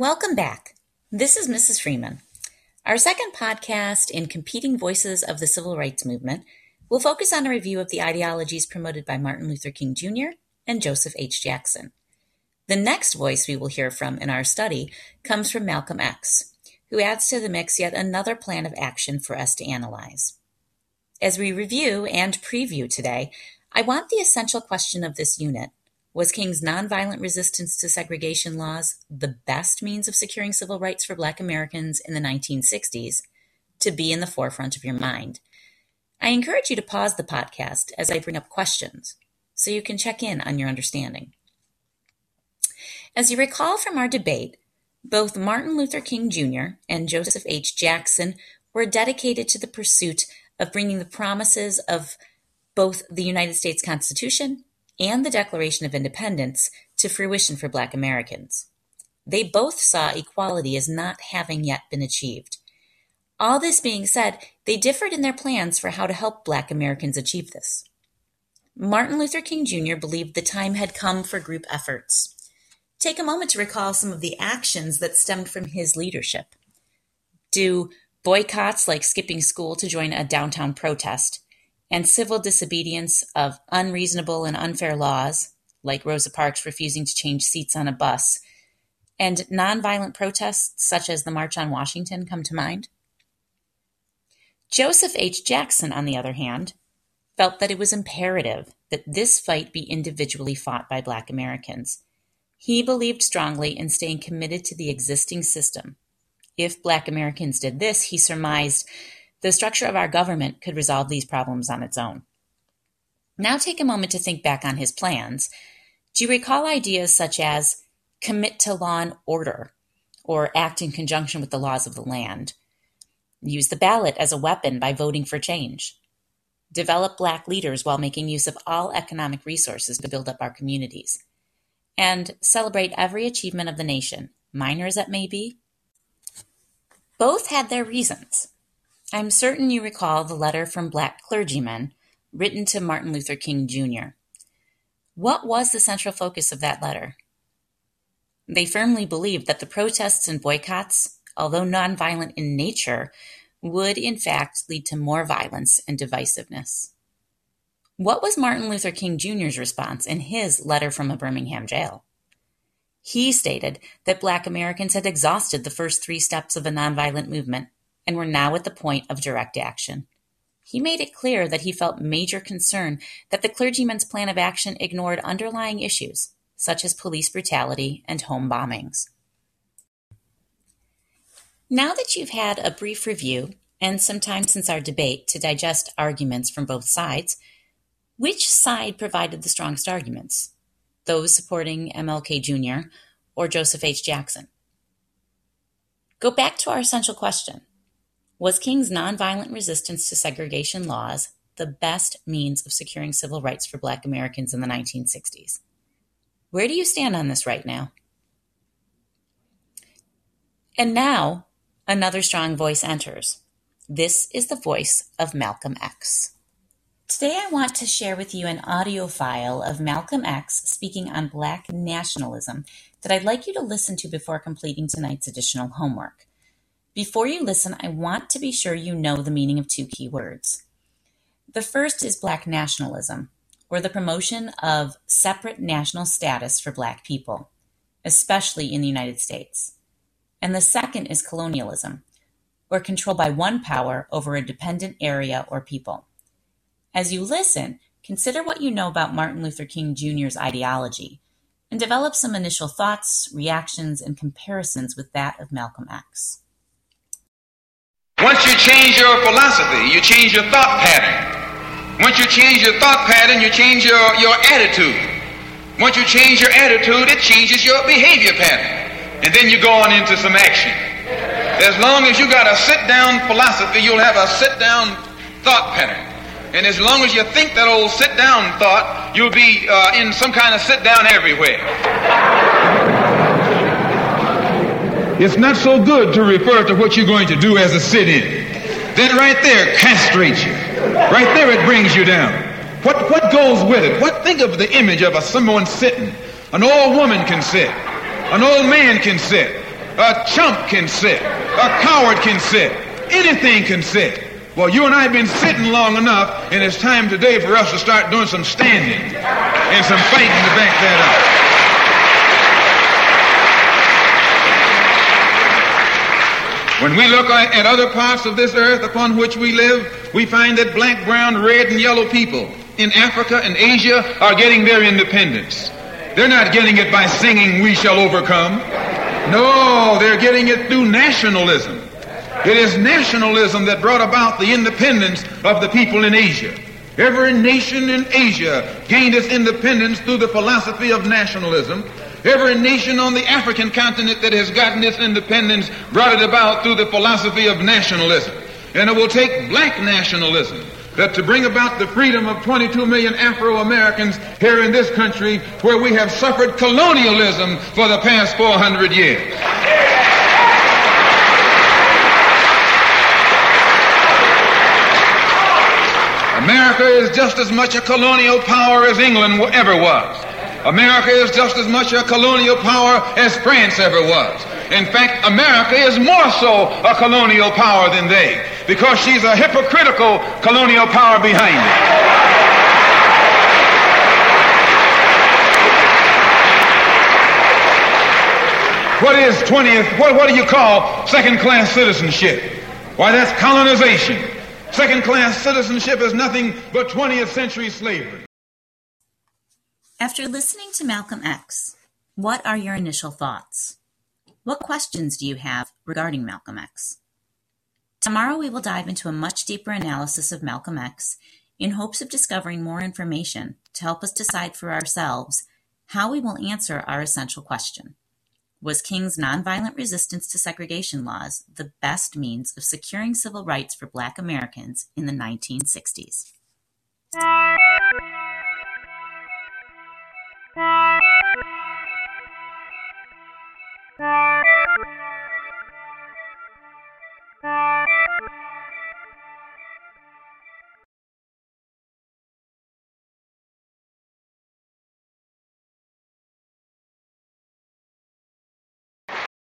Welcome back. This is Mrs. Freeman. Our second podcast in Competing Voices of the Civil Rights Movement will focus on a review of the ideologies promoted by Martin Luther King Jr. and Joseph H. Jackson. The next voice we will hear from in our study comes from Malcolm X, who adds to the mix yet another plan of action for us to analyze. As we review and preview today, I want the essential question of this unit was King's nonviolent resistance to segregation laws the best means of securing civil rights for Black Americans in the 1960s to be in the forefront of your mind? I encourage you to pause the podcast as I bring up questions so you can check in on your understanding. As you recall from our debate, both Martin Luther King Jr. and Joseph H. Jackson were dedicated to the pursuit of bringing the promises of both the United States Constitution and the Declaration of Independence to fruition for Black Americans. They both saw equality as not having yet been achieved. All this being said, they differed in their plans for how to help Black Americans achieve this. Martin Luther King Jr. believed the time had come for group efforts. Take a moment to recall some of the actions that stemmed from his leadership. Do boycotts like skipping school to join a downtown protest and civil disobedience of unreasonable and unfair laws, like Rosa Parks refusing to change seats on a bus, and nonviolent protests such as the March on Washington come to mind? Joseph H. Jackson, on the other hand, felt that it was imperative that this fight be individually fought by Black Americans. He believed strongly in staying committed to the existing system. If Black Americans did this, he surmised the structure of our government could resolve these problems on its own. Now take a moment to think back on his plans. Do you recall ideas such as commit to law and order or act in conjunction with the laws of the land? Use the ballot as a weapon by voting for change. Develop black leaders while making use of all economic resources to build up our communities. And celebrate every achievement of the nation, minor as it may be. Both had their reasons. I'm certain you recall the letter from black clergymen written to Martin Luther King Jr. What was the central focus of that letter? They firmly believed that the protests and boycotts, although nonviolent in nature, would in fact lead to more violence and divisiveness. What was Martin Luther King Jr.'s response in his letter from a Birmingham jail? He stated that Black Americans had exhausted the first three steps of a nonviolent movement and were now at the point of direct action. He made it clear that he felt major concern that the clergyman's plan of action ignored underlying issues, such as police brutality and home bombings. Now that you've had a brief review and some time since our debate to digest arguments from both sides, which side provided the strongest arguments? Those supporting MLK Jr. or Joseph H. Jackson? Go back to our essential question was King's nonviolent resistance to segregation laws the best means of securing civil rights for Black Americans in the 1960s? Where do you stand on this right now? And now, another strong voice enters. This is the voice of Malcolm X. Today, I want to share with you an audio file of Malcolm X speaking on Black nationalism that I'd like you to listen to before completing tonight's additional homework. Before you listen, I want to be sure you know the meaning of two key words. The first is Black nationalism, or the promotion of separate national status for Black people, especially in the United States. And the second is colonialism, or control by one power over a dependent area or people. As you listen, consider what you know about Martin Luther King Jr.'s ideology and develop some initial thoughts, reactions, and comparisons with that of Malcolm X. Once you change your philosophy, you change your thought pattern. Once you change your thought pattern, you change your, your attitude. Once you change your attitude, it changes your behavior pattern. And then you go on into some action. As long as you got a sit down philosophy, you'll have a sit down thought pattern. And as long as you think that old sit down thought, you'll be uh, in some kind of sit down everywhere. It's not so good to refer to what you're going to do as a sit-in. Then right there castrates you. Right there it brings you down. What, what goes with it? What think of the image of a someone sitting. An old woman can sit. An old man can sit. A chump can sit. A coward can sit. Anything can sit. Well, you and I have been sitting long enough, and it's time today for us to start doing some standing and some fighting to back that up. When we look at other parts of this earth upon which we live, we find that black, brown, red, and yellow people in Africa and Asia are getting their independence. They're not getting it by singing, We Shall Overcome. No, they're getting it through nationalism. It is nationalism that brought about the independence of the people in Asia. Every nation in Asia gained its independence through the philosophy of nationalism. Every nation on the African continent that has gotten its independence brought it about through the philosophy of nationalism. And it will take black nationalism that to bring about the freedom of 22 million Afro-Americans here in this country where we have suffered colonialism for the past 400 years. America is just as much a colonial power as England ever was. America is just as much a colonial power as France ever was. In fact, America is more so a colonial power than they because she's a hypocritical colonial power behind it. What is 20th, what, what do you call second class citizenship? Why, that's colonization. Second class citizenship is nothing but 20th century slavery. After listening to Malcolm X, what are your initial thoughts? What questions do you have regarding Malcolm X? Tomorrow we will dive into a much deeper analysis of Malcolm X in hopes of discovering more information to help us decide for ourselves how we will answer our essential question. Was King's nonviolent resistance to segregation laws the best means of securing civil rights for black Americans in the 1960s? Bye.